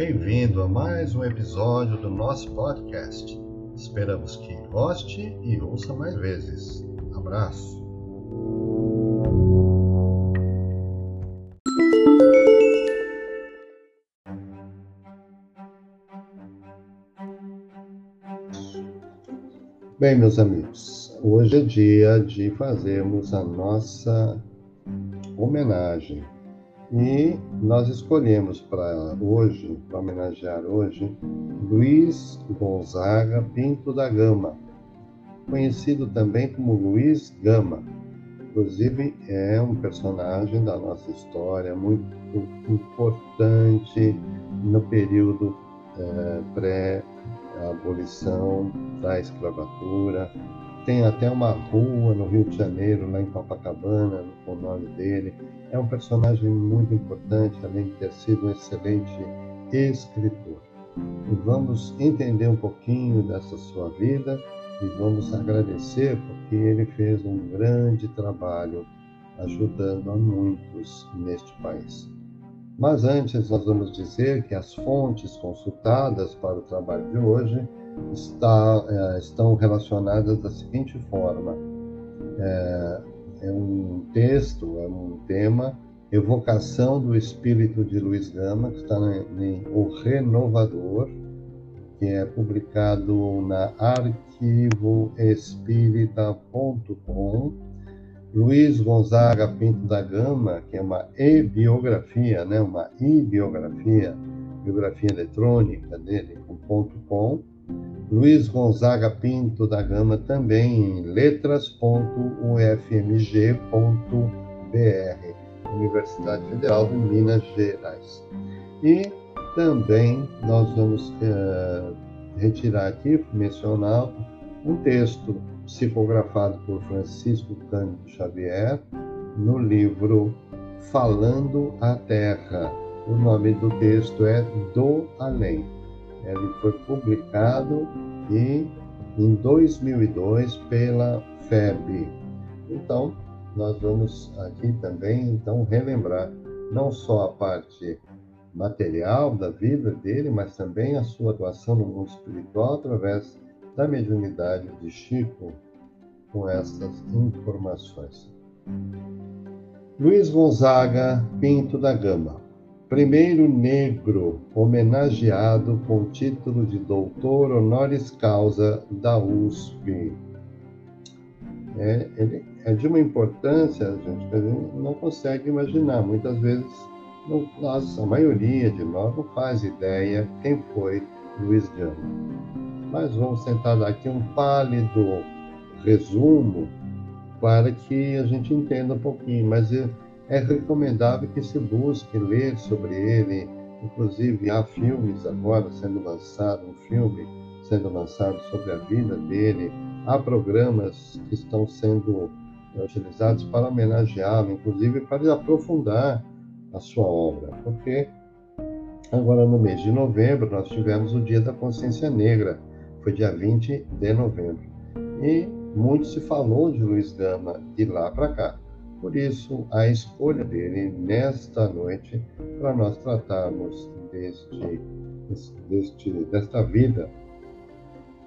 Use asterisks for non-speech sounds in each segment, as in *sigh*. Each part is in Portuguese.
Bem-vindo a mais um episódio do nosso podcast. Esperamos que goste e ouça mais vezes. Abraço. Bem, meus amigos, hoje é dia de fazermos a nossa homenagem e nós escolhemos para hoje, para homenagear hoje, Luiz Gonzaga Pinto da Gama, conhecido também como Luiz Gama. Inclusive, é um personagem da nossa história muito importante no período é, pré-abolição da escravatura. Tem até uma rua no Rio de Janeiro, lá em Copacabana, com o nome dele é um personagem muito importante, além de ter sido um excelente escritor. E vamos entender um pouquinho dessa sua vida e vamos agradecer porque ele fez um grande trabalho ajudando a muitos neste país. Mas antes, nós vamos dizer que as fontes consultadas para o trabalho de hoje está, é, estão relacionadas da seguinte forma: é, é um texto, é um tema, Evocação do Espírito de Luiz Gama, que está em O Renovador, que é publicado na arquivoespírita.com. Luiz Gonzaga Pinto da Gama, que é uma e-biografia, né? uma e-biografia, biografia eletrônica dele, com ponto .com Luiz Gonzaga Pinto da Gama, também em letras.ufmg.br, Universidade Federal de Minas Gerais. E também nós vamos uh, retirar aqui, mencionar um texto psicografado por Francisco Cândido Xavier no livro Falando a Terra. O nome do texto é Do Além. Ele foi publicado e em 2002 pela FEB. Então, nós vamos aqui também então relembrar não só a parte material da vida dele, mas também a sua atuação no mundo espiritual através da mediunidade de Chico com essas informações. Luiz Gonzaga Pinto da Gama primeiro negro homenageado com o título de doutor honoris causa da USP. É, ele é de uma importância, gente, que a gente não consegue imaginar. Muitas vezes, nossa, a maioria de nós não faz ideia quem foi Luiz Gama. Mas vamos tentar dar aqui um pálido resumo para que a gente entenda um pouquinho. Mas é recomendável que se busque ler sobre ele. Inclusive, há filmes agora sendo lançado, um filme sendo lançado sobre a vida dele. Há programas que estão sendo eh, utilizados para homenageá-lo, inclusive para aprofundar a sua obra, porque agora no mês de novembro nós tivemos o Dia da Consciência Negra, foi dia 20 de novembro, e muito se falou de Luiz Gama de lá para cá. Por isso, a escolha dele nesta noite para nós tratarmos deste, deste, desta vida,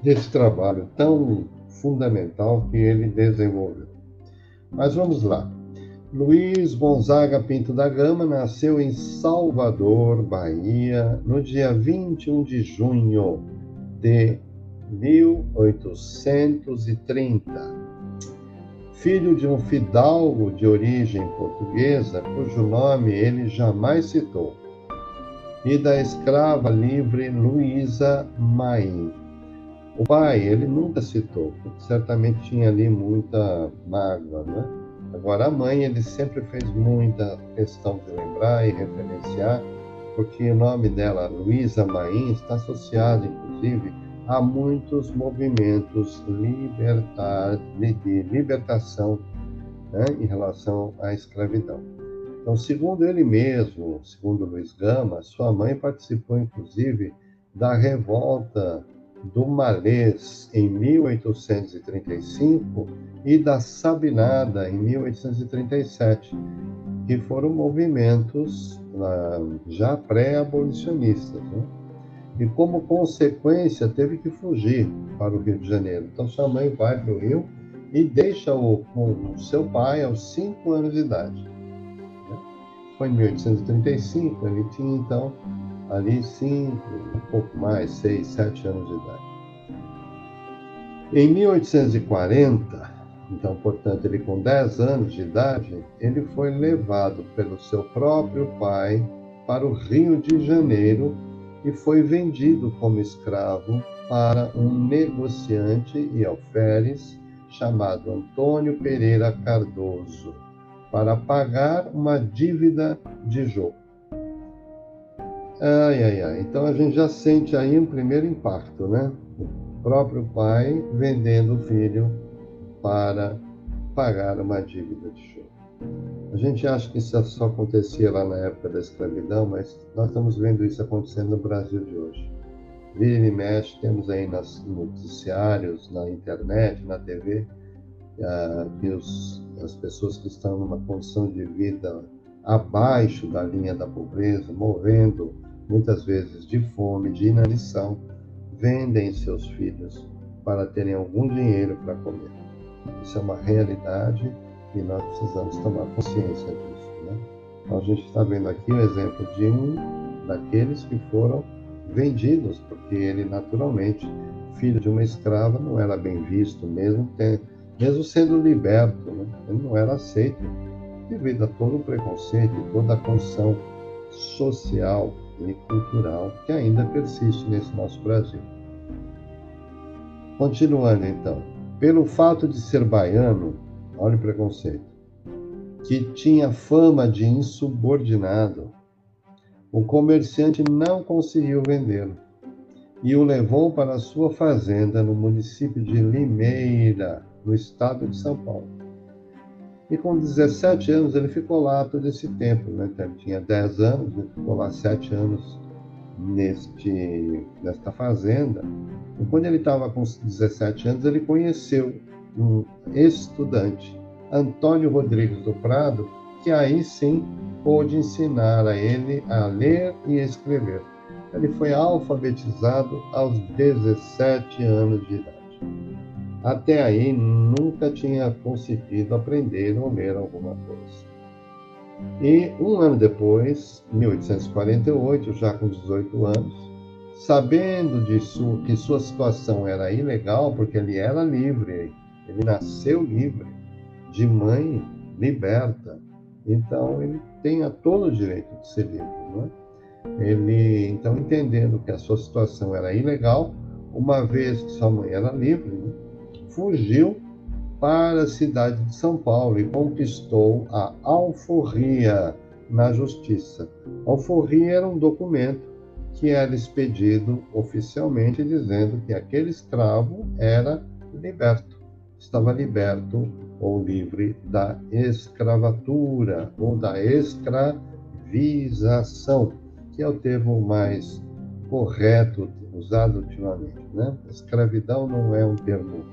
desse trabalho tão fundamental que ele desenvolveu. Mas vamos lá. Luiz Gonzaga Pinto da Gama nasceu em Salvador, Bahia, no dia 21 de junho de 1830 filho de um fidalgo de origem portuguesa, cujo nome ele jamais citou, e da escrava livre Luísa Maim. O pai ele nunca citou, porque certamente tinha ali muita mágoa, né? Agora a mãe ele sempre fez muita questão de lembrar e referenciar, porque o nome dela, Luísa Maim, está associado, inclusive, há muitos movimentos libertar, de libertação né, em relação à escravidão. Então, segundo ele mesmo, segundo Luiz Gama, sua mãe participou inclusive da revolta do Malês em 1835 e da Sabinada em 1837, que foram movimentos já pré-abolicionistas. Né? E como consequência teve que fugir para o Rio de Janeiro. Então sua mãe vai para o Rio e deixa-o com seu pai aos 5 anos de idade. Né? Foi em 1835, ele tinha então ali 5, um pouco mais, 6, 7 anos de idade. Em 1840, então, portanto, ele com 10 anos de idade, ele foi levado pelo seu próprio pai para o Rio de Janeiro e foi vendido como escravo para um negociante e alferes chamado Antônio Pereira Cardoso, para pagar uma dívida de jogo. Ai, ai, ai. Então a gente já sente aí um primeiro impacto, né? próprio pai vendendo o filho para pagar uma dívida de choro. A gente acha que isso só acontecia lá na época da escravidão, mas nós estamos vendo isso acontecendo no Brasil de hoje. Vira e mexe, temos aí nos noticiários, na internet, na TV, uh, que os, as pessoas que estão numa condição de vida abaixo da linha da pobreza, morrendo muitas vezes de fome, de inanição, vendem seus filhos para terem algum dinheiro para comer. Isso é uma realidade e nós precisamos tomar consciência disso. Né? Então, a gente está vendo aqui o exemplo de um daqueles que foram vendidos, porque ele naturalmente, filho de uma escrava, não era bem visto, mesmo, ter, mesmo sendo liberto, né? ele não era aceito devido a todo o preconceito, toda a condição social e cultural que ainda persiste nesse nosso Brasil. Continuando então, pelo fato de ser baiano, olha o preconceito, que tinha fama de insubordinado, o comerciante não conseguiu vendê-lo e o levou para sua fazenda no município de Limeira, no estado de São Paulo. E com 17 anos ele ficou lá todo esse tempo, né? Ele tinha 10 anos, ele ficou lá 7 anos neste, nesta fazenda. E quando ele estava com 17 anos, ele conheceu um estudante, Antônio Rodrigues do Prado, que aí sim pôde ensinar a ele a ler e escrever. Ele foi alfabetizado aos 17 anos de idade. Até aí nunca tinha conseguido aprender ou ler alguma coisa. E um ano depois, 1848, já com 18 anos, sabendo sua, que sua situação era ilegal, porque ele era livre, ele nasceu livre, de mãe liberta, então ele tem a todo o direito de ser livre. Não é? Ele, então, entendendo que a sua situação era ilegal, uma vez que sua mãe era livre, né, fugiu para a cidade de São Paulo e conquistou a alforria na justiça. A alforria era um documento que era expedido oficialmente dizendo que aquele escravo era liberto, estava liberto ou livre da escravatura ou da escravização, que é o termo mais correto usado ultimamente. Né? Escravidão não é um termo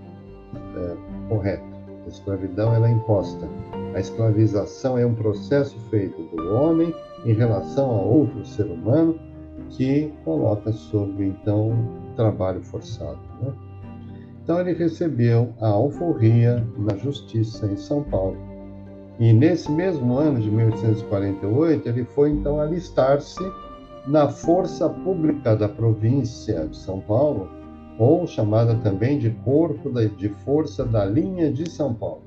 é, correto. A escravidão ela é imposta. A escravização é um processo feito do homem em relação a outro ser humano que coloca sob então trabalho forçado. Né? Então ele recebeu a alforria na justiça em São Paulo. E nesse mesmo ano de 1848 ele foi então alistar-se na força pública da província de São Paulo ou chamada também de Corpo de Força da Linha de São Paulo.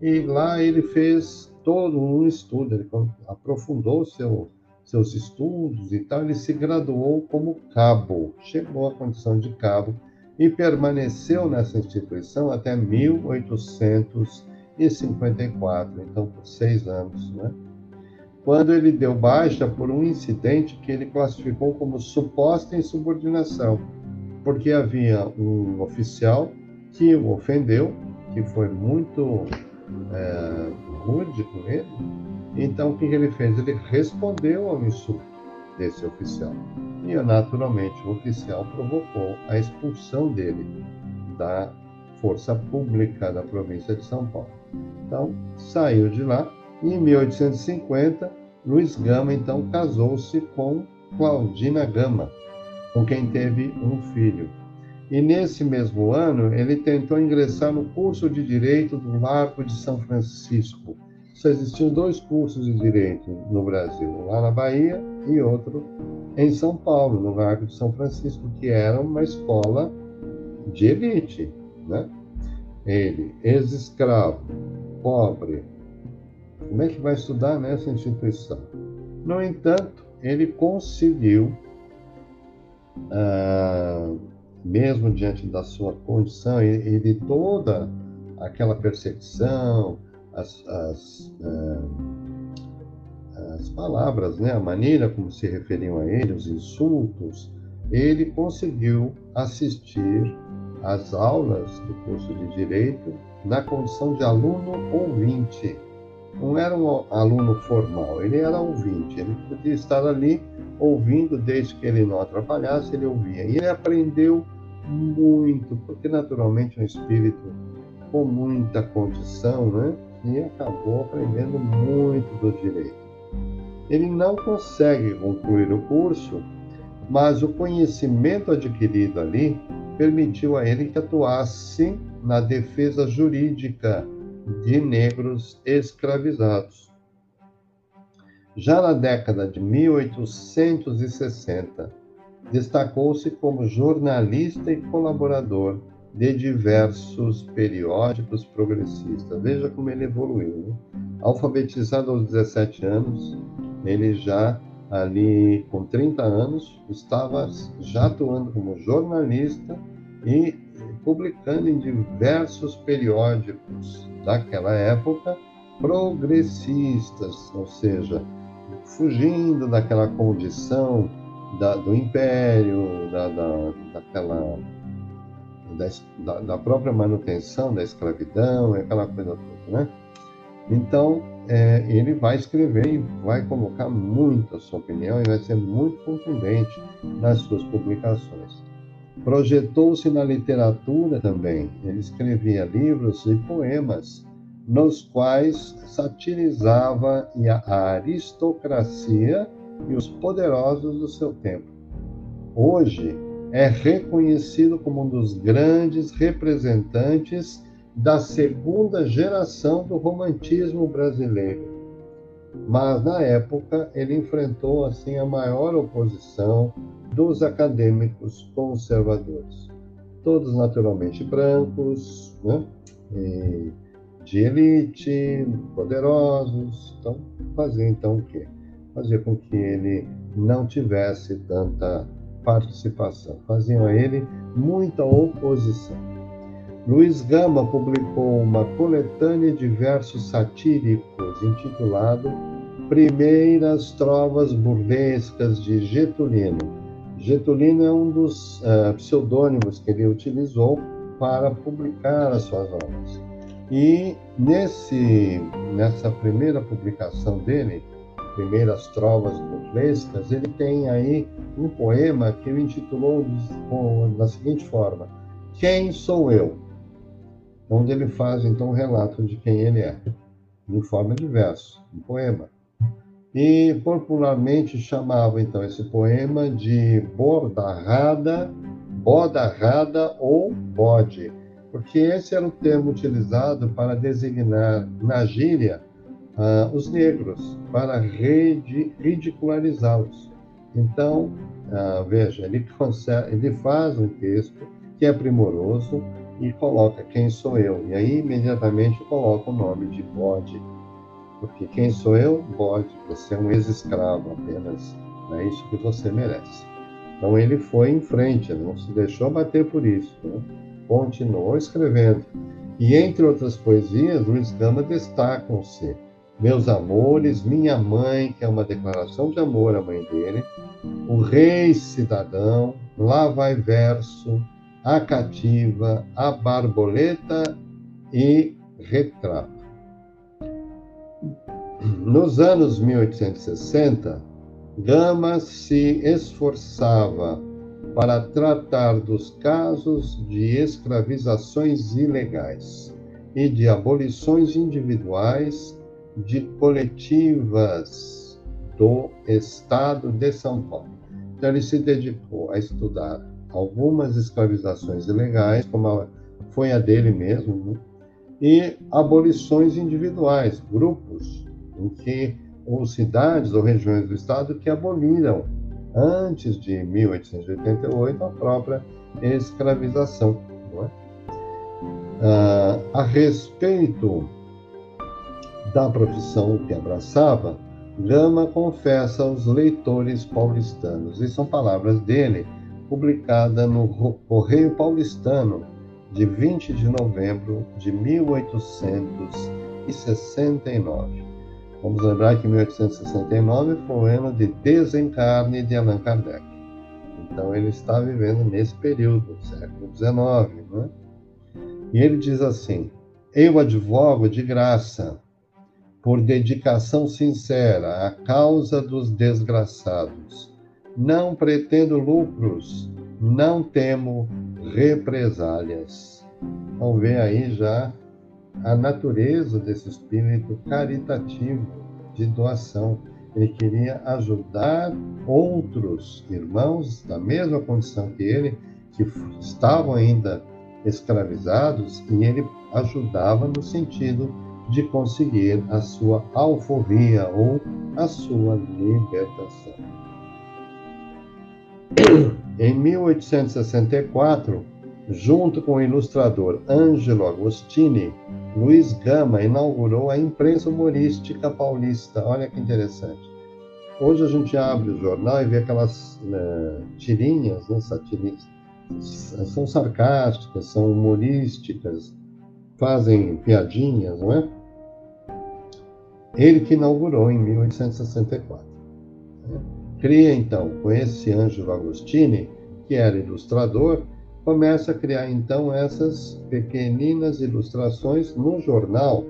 E lá ele fez todo um estudo, ele aprofundou seu, seus estudos e tal, ele se graduou como cabo, chegou à condição de cabo e permaneceu nessa instituição até 1854, então por seis anos, né? quando ele deu baixa por um incidente que ele classificou como suposta insubordinação porque havia um oficial que o ofendeu, que foi muito é, rude com ele. Então, o que ele fez? Ele respondeu ao insulto desse oficial. E, naturalmente, o oficial provocou a expulsão dele da força pública da província de São Paulo. Então, saiu de lá e, em 1850, Luiz Gama então casou-se com Claudina Gama, com quem teve um filho. E nesse mesmo ano, ele tentou ingressar no curso de Direito do Largo de São Francisco. Só existiam dois cursos de Direito no Brasil, lá na Bahia e outro em São Paulo, no Largo de São Francisco, que era uma escola de elite. Né? Ele, ex-escravo, pobre, como é que vai estudar nessa instituição? No entanto, ele conseguiu, ah, mesmo diante da sua condição e, de toda aquela perseguição, as, as, ah, as palavras, né, a maneira como se referiam a ele, os insultos, ele conseguiu assistir às aulas do curso de Direito na condição de aluno ouvinte não era um aluno formal, ele era ouvinte, ele podia estar ali ouvindo, desde que ele não atrapalhasse, ele ouvia. E ele aprendeu muito, porque naturalmente é um espírito com muita condição, né? E acabou aprendendo muito do direito. Ele não consegue concluir o curso, mas o conhecimento adquirido ali permitiu a ele que atuasse na defesa jurídica de negros escravizados. Já na década de 1860, destacou-se como jornalista e colaborador de diversos periódicos progressistas. Veja como ele evoluiu. Né? Alfabetizado aos 17 anos, ele já ali com 30 anos estava já atuando como jornalista e publicando em diversos periódicos daquela época progressistas, ou seja, fugindo daquela condição da, do império, da, da, daquela, da, da, própria manutenção da escravidão, aquela coisa toda, né? Então, é, ele vai escrever e vai colocar muito a sua opinião e vai ser muito contundente nas suas publicações. Projetou-se na literatura também. Ele escrevia livros e poemas nos quais satirizava a aristocracia e os poderosos do seu tempo. Hoje é reconhecido como um dos grandes representantes da segunda geração do romantismo brasileiro. Mas na época ele enfrentou assim a maior oposição dos acadêmicos conservadores, todos naturalmente brancos, né? E de elite, poderosos, então fazia então o quê? Fazia com que ele não tivesse tanta participação, faziam a ele muita oposição. Luiz Gama publicou uma coletânea de versos satíricos intitulado Primeiras Trovas Burlescas de Getulino, Getulino é um dos uh, pseudônimos que ele utilizou para publicar as suas obras. E nesse, nessa primeira publicação dele, Primeiras Trovas Burlescas, ele tem aí um poema que ele intitulou da seguinte forma: Quem sou eu? Onde ele faz então um relato de quem ele é, em forma de verso, um poema e popularmente chamava então esse poema de bordarrada, bodarrada ou bode, porque esse era o termo utilizado para designar na gíria uh, os negros, para ridicularizá-los. Então, uh, veja, ele, consegue, ele faz um texto que é primoroso e coloca quem sou eu, e aí imediatamente coloca o nome de bode porque quem sou eu? Bode, você é um ex-escravo apenas. É isso que você merece. Então ele foi em frente, não se deixou bater por isso. Né? Continuou escrevendo. E entre outras poesias, Luiz Gama destacam-se Meus Amores, Minha Mãe, que é uma declaração de amor à mãe dele, O Rei Cidadão, Lá Vai Verso, A Cativa, A Barboleta e Retrato. Nos anos 1860, Gama se esforçava para tratar dos casos de escravizações ilegais e de abolições individuais de coletivas do Estado de São Paulo. Então, ele se dedicou a estudar algumas escravizações ilegais, como foi a dele mesmo, né? e abolições individuais, grupos em que ou cidades ou regiões do estado que aboliram antes de 1888 a própria escravização. É? Ah, a respeito da profissão que abraçava, Gama confessa aos leitores paulistanos, e são palavras dele, publicada no Correio Paulistano, de 20 de novembro de 1869. Vamos lembrar que 1869 foi o ano de desencarne de Allan Kardec. Então ele está vivendo nesse período, século XIX. Né? E ele diz assim: Eu advogo de graça, por dedicação sincera à causa dos desgraçados. Não pretendo lucros, não temo represálias. Vamos ver aí já a natureza desse espírito caritativo de doação. Ele queria ajudar outros irmãos da mesma condição que ele, que estavam ainda escravizados, e ele ajudava no sentido de conseguir a sua alforria ou a sua libertação. Em 1864, junto com o ilustrador Angelo Agostini, Luiz Gama inaugurou a imprensa humorística paulista. Olha que interessante. Hoje a gente abre o jornal e vê aquelas né, tirinhas, né, satiristas. São sarcásticas, são humorísticas, fazem piadinhas, não é? Ele que inaugurou em 1864. Cria então com esse Ângelo Agostini, que era ilustrador, começa a criar então essas pequeninas ilustrações no jornal,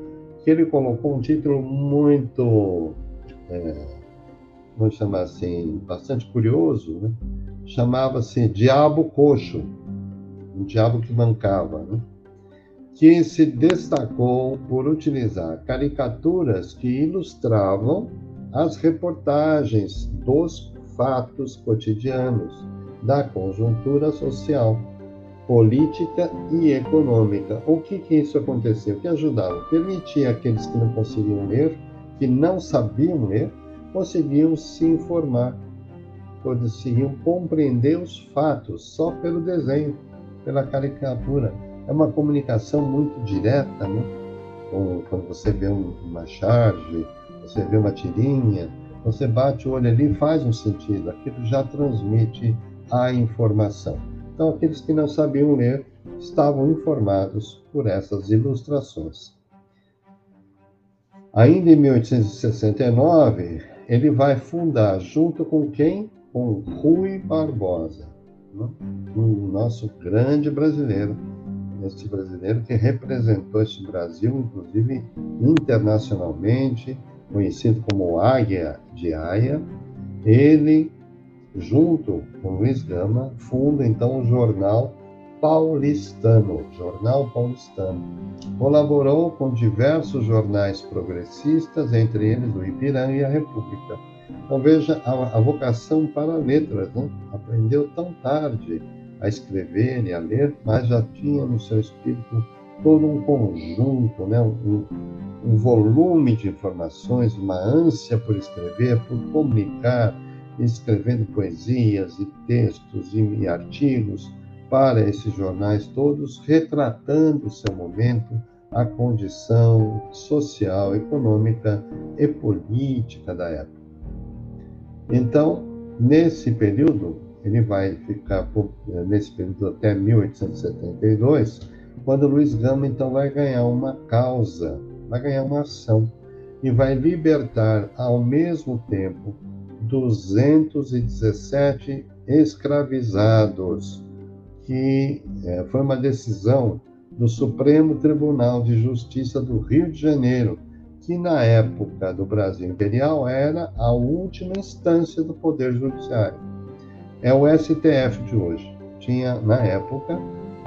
que ele colocou um título muito, é, vamos chamar assim, bastante curioso, né? chamava-se Diabo Coxo, um diabo que mancava, né? que se destacou por utilizar caricaturas que ilustravam as reportagens dos fatos cotidianos da conjuntura social política e econômica. O que que isso aconteceu? Que ajudava, permitia aqueles que não conseguiam ler, que não sabiam ler, conseguiam se informar, conseguiam compreender os fatos só pelo desenho, pela caricatura. É uma comunicação muito direta, né? Quando você vê uma charge, você vê uma tirinha, você bate o olho ali faz um sentido, aquilo já transmite a informação. Então, aqueles que não sabiam ler estavam informados por essas ilustrações. Ainda em 1869, ele vai fundar, junto com quem? Com Rui Barbosa, né? um nosso grande brasileiro, este brasileiro que representou este Brasil, inclusive internacionalmente, conhecido como Águia de Aia. Ele junto com Luiz Gama, funda então o jornal Paulistano, Jornal Paulistano. Colaborou com diversos jornais progressistas, entre eles o Ipiranga e a República. Então veja a, a vocação para letras, né? aprendeu tão tarde a escrever e a ler, mas já tinha no seu espírito todo um conjunto, né? um, um volume de informações, uma ânsia por escrever, por comunicar, escrevendo poesias e textos e artigos para esses jornais todos, retratando o seu momento, a condição social, econômica e política da época. Então, nesse período, ele vai ficar nesse período até 1872, quando Luiz Gama então vai ganhar uma causa, vai ganhar uma ação e vai libertar ao mesmo tempo 217 escravizados, que é, foi uma decisão do Supremo Tribunal de Justiça do Rio de Janeiro, que na época do Brasil Imperial era a última instância do Poder Judiciário. É o STF de hoje. Tinha, na época,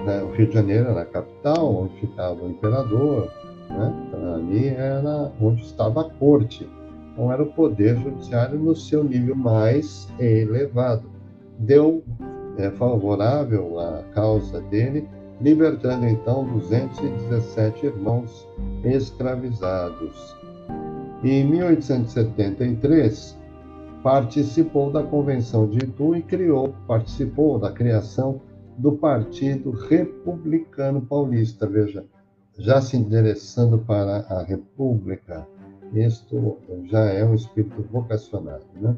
né, o Rio de Janeiro era a capital, onde ficava o imperador, né? Ali era onde estava a corte Então, era o poder judiciário no seu nível mais elevado. Deu é, favorável à causa dele, libertando então 217 irmãos escravizados. Em 1873, participou da Convenção de Itu e criou, participou da criação do Partido Republicano Paulista. Veja, já se endereçando para a República, isto já é um espírito vocacionado, né?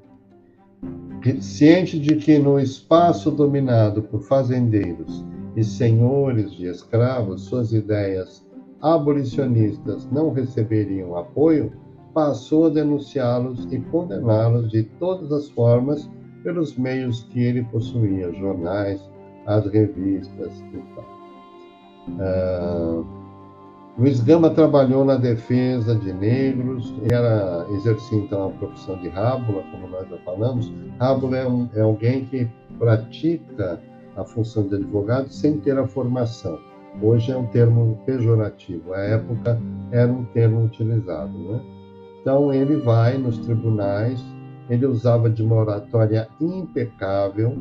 Ciente de que no espaço dominado por fazendeiros e senhores de escravos, suas ideias abolicionistas não receberiam apoio, passou a denunciá-los e condená-los de todas as formas pelos meios que ele possuía, jornais, as revistas e tal. Uh, Luiz Gama trabalhou na defesa de negros, era, exercia então a profissão de rábula, como nós já falamos. Rábula é, um, é alguém que pratica a função de advogado sem ter a formação. Hoje é um termo pejorativo, à época era um termo utilizado. Né? Então ele vai nos tribunais, ele usava de uma oratória impecável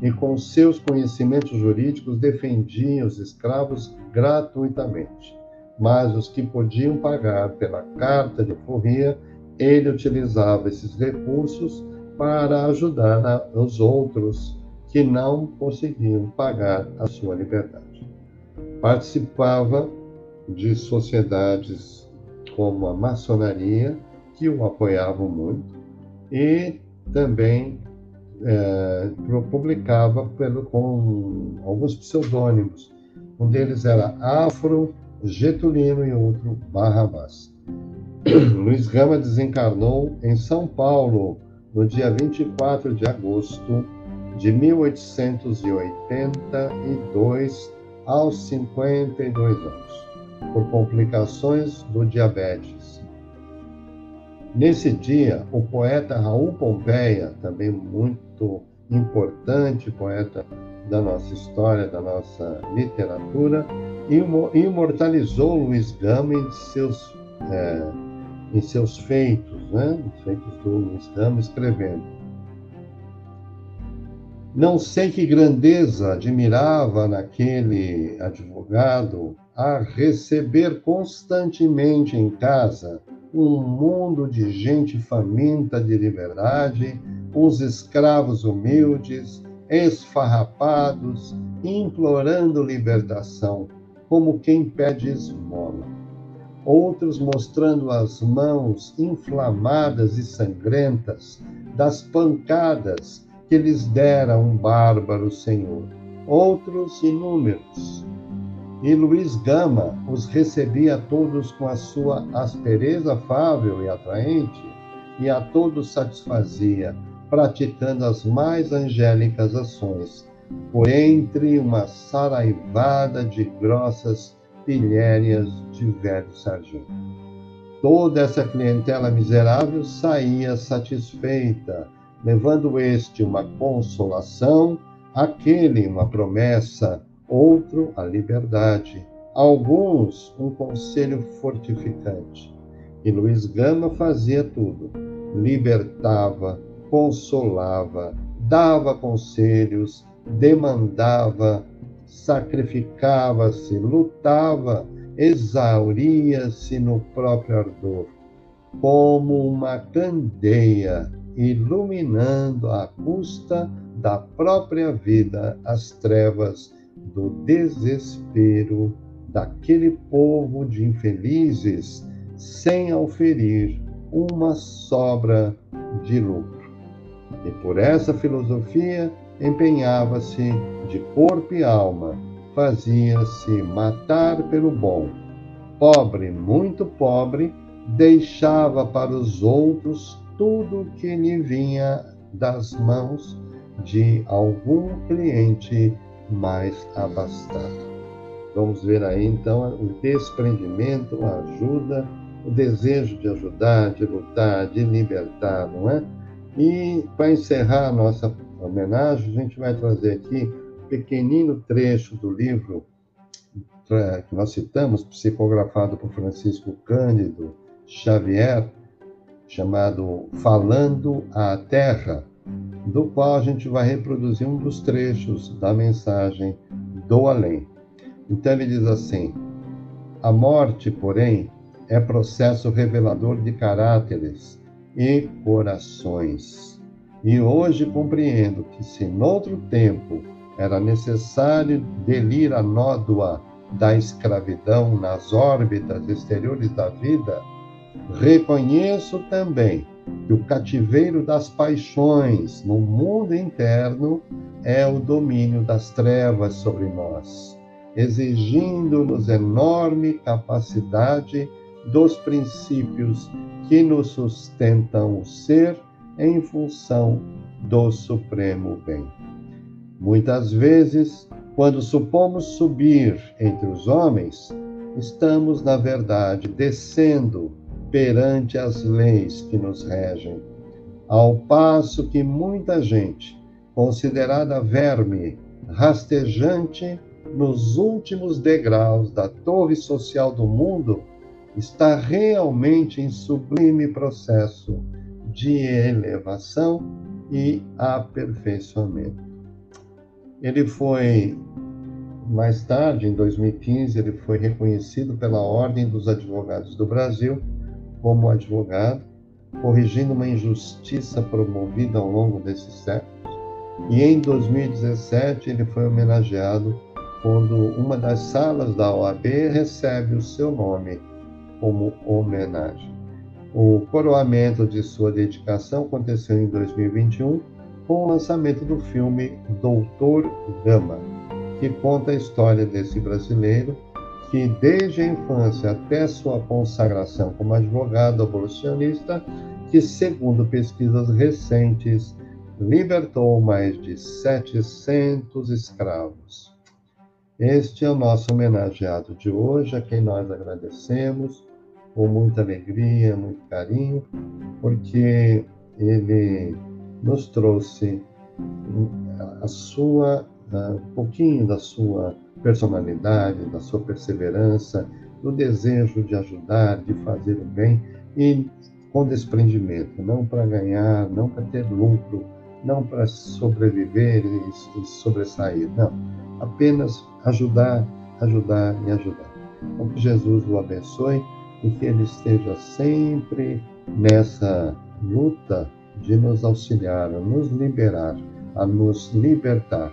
e com seus conhecimentos jurídicos defendia os escravos gratuitamente mas os que podiam pagar pela carta de forria, ele utilizava esses recursos para ajudar os outros que não conseguiam pagar a sua liberdade. Participava de sociedades como a maçonaria, que o apoiavam muito, e também é, publicava pelo, com alguns pseudônimos. Um deles era Afro Getulino e outro Barrabás. *clears throat* Luiz Gama desencarnou em São Paulo no dia 24 de agosto de 1882, aos 52 anos, por complicações do diabetes. Nesse dia, o poeta Raul Pompeia, também muito importante poeta da nossa história, da nossa literatura, imortalizou Luiz Gama em seus, é, em seus feitos, né? Os feitos do Luiz Gama escrevendo. Não sei que grandeza admirava naquele advogado a receber constantemente em casa um mundo de gente faminta de liberdade, uns escravos humildes, esfarrapados, implorando libertação como quem pede esmola. Outros mostrando as mãos inflamadas e sangrentas das pancadas que lhes dera um bárbaro senhor. Outros inúmeros. E Luiz Gama os recebia todos com a sua aspereza afável e atraente, e a todos satisfazia, praticando as mais angélicas ações, por entre uma saraivada de grossas pilhérias de velho sargento. Toda essa clientela miserável saía satisfeita, levando este uma consolação, aquele uma promessa, outro a liberdade, alguns um conselho fortificante. E Luiz Gama fazia tudo: libertava, consolava, dava conselhos, demandava, sacrificava-se, lutava, exauria-se no próprio ardor, como uma candeia, iluminando à custa da própria vida as trevas do desespero daquele povo de infelizes, sem auferir uma sobra de lucro. E por essa filosofia, empenhava-se de corpo e alma, fazia-se matar pelo bom. Pobre, muito pobre, deixava para os outros tudo que lhe vinha das mãos de algum cliente mais abastado. Vamos ver aí então o desprendimento, a ajuda, o desejo de ajudar, de lutar, de libertar, não é? E para encerrar a nossa homenagem, a gente vai trazer aqui um pequenino trecho do livro que nós citamos, psicografado por Francisco Cândido Xavier, chamado Falando à Terra, do qual a gente vai reproduzir um dos trechos da mensagem do além. Então ele diz assim: A morte, porém, é processo revelador de caráteres e corações. E hoje compreendo que se noutro tempo era necessário delir a nódoa da escravidão nas órbitas exteriores da vida, reconheço também que o cativeiro das paixões no mundo interno é o domínio das trevas sobre nós, exigindo-nos enorme capacidade dos princípios que nos sustentam o ser em função do supremo bem. Muitas vezes, quando supomos subir entre os homens, estamos, na verdade, descendo perante as leis que nos regem, ao passo que muita gente, considerada verme, rastejante nos últimos degraus da torre social do mundo, está realmente em sublime processo de elevação e aperfeiçoamento. Ele foi mais tarde, em 2015, ele foi reconhecido pela Ordem dos Advogados do Brasil como advogado, corrigindo uma injustiça promovida ao longo desses séculos. E em 2017 ele foi homenageado quando uma das salas da OAB recebe o seu nome como homenagem. O coroamento de sua dedicação aconteceu em 2021 com o lançamento do filme Doutor Gama, que conta a história desse brasileiro que, desde a infância até sua consagração como advogado abolicionista, que, segundo pesquisas recentes, libertou mais de 700 escravos. Este é o nosso homenageado de hoje, a quem nós agradecemos com muita alegria, muito carinho, porque ele nos trouxe a sua, um pouquinho da sua personalidade, da sua perseverança, do desejo de ajudar, de fazer o bem e com desprendimento, não para ganhar, não para ter lucro, não para sobreviver e, e sobressair, não, apenas ajudar, ajudar e ajudar. Então que Jesus o abençoe e que ele esteja sempre nessa luta de nos auxiliar, a nos liberar, a nos libertar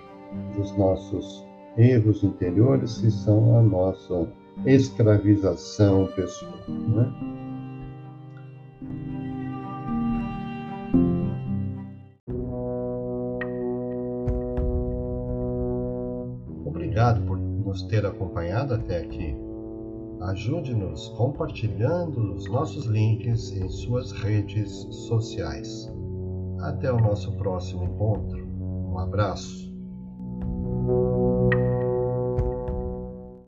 dos nossos erros interiores que são a nossa escravização pessoal. Né? Obrigado por nos ter acompanhado até aqui. Ajude-nos compartilhando os nossos links em suas redes sociais. Até o nosso próximo encontro. Um abraço.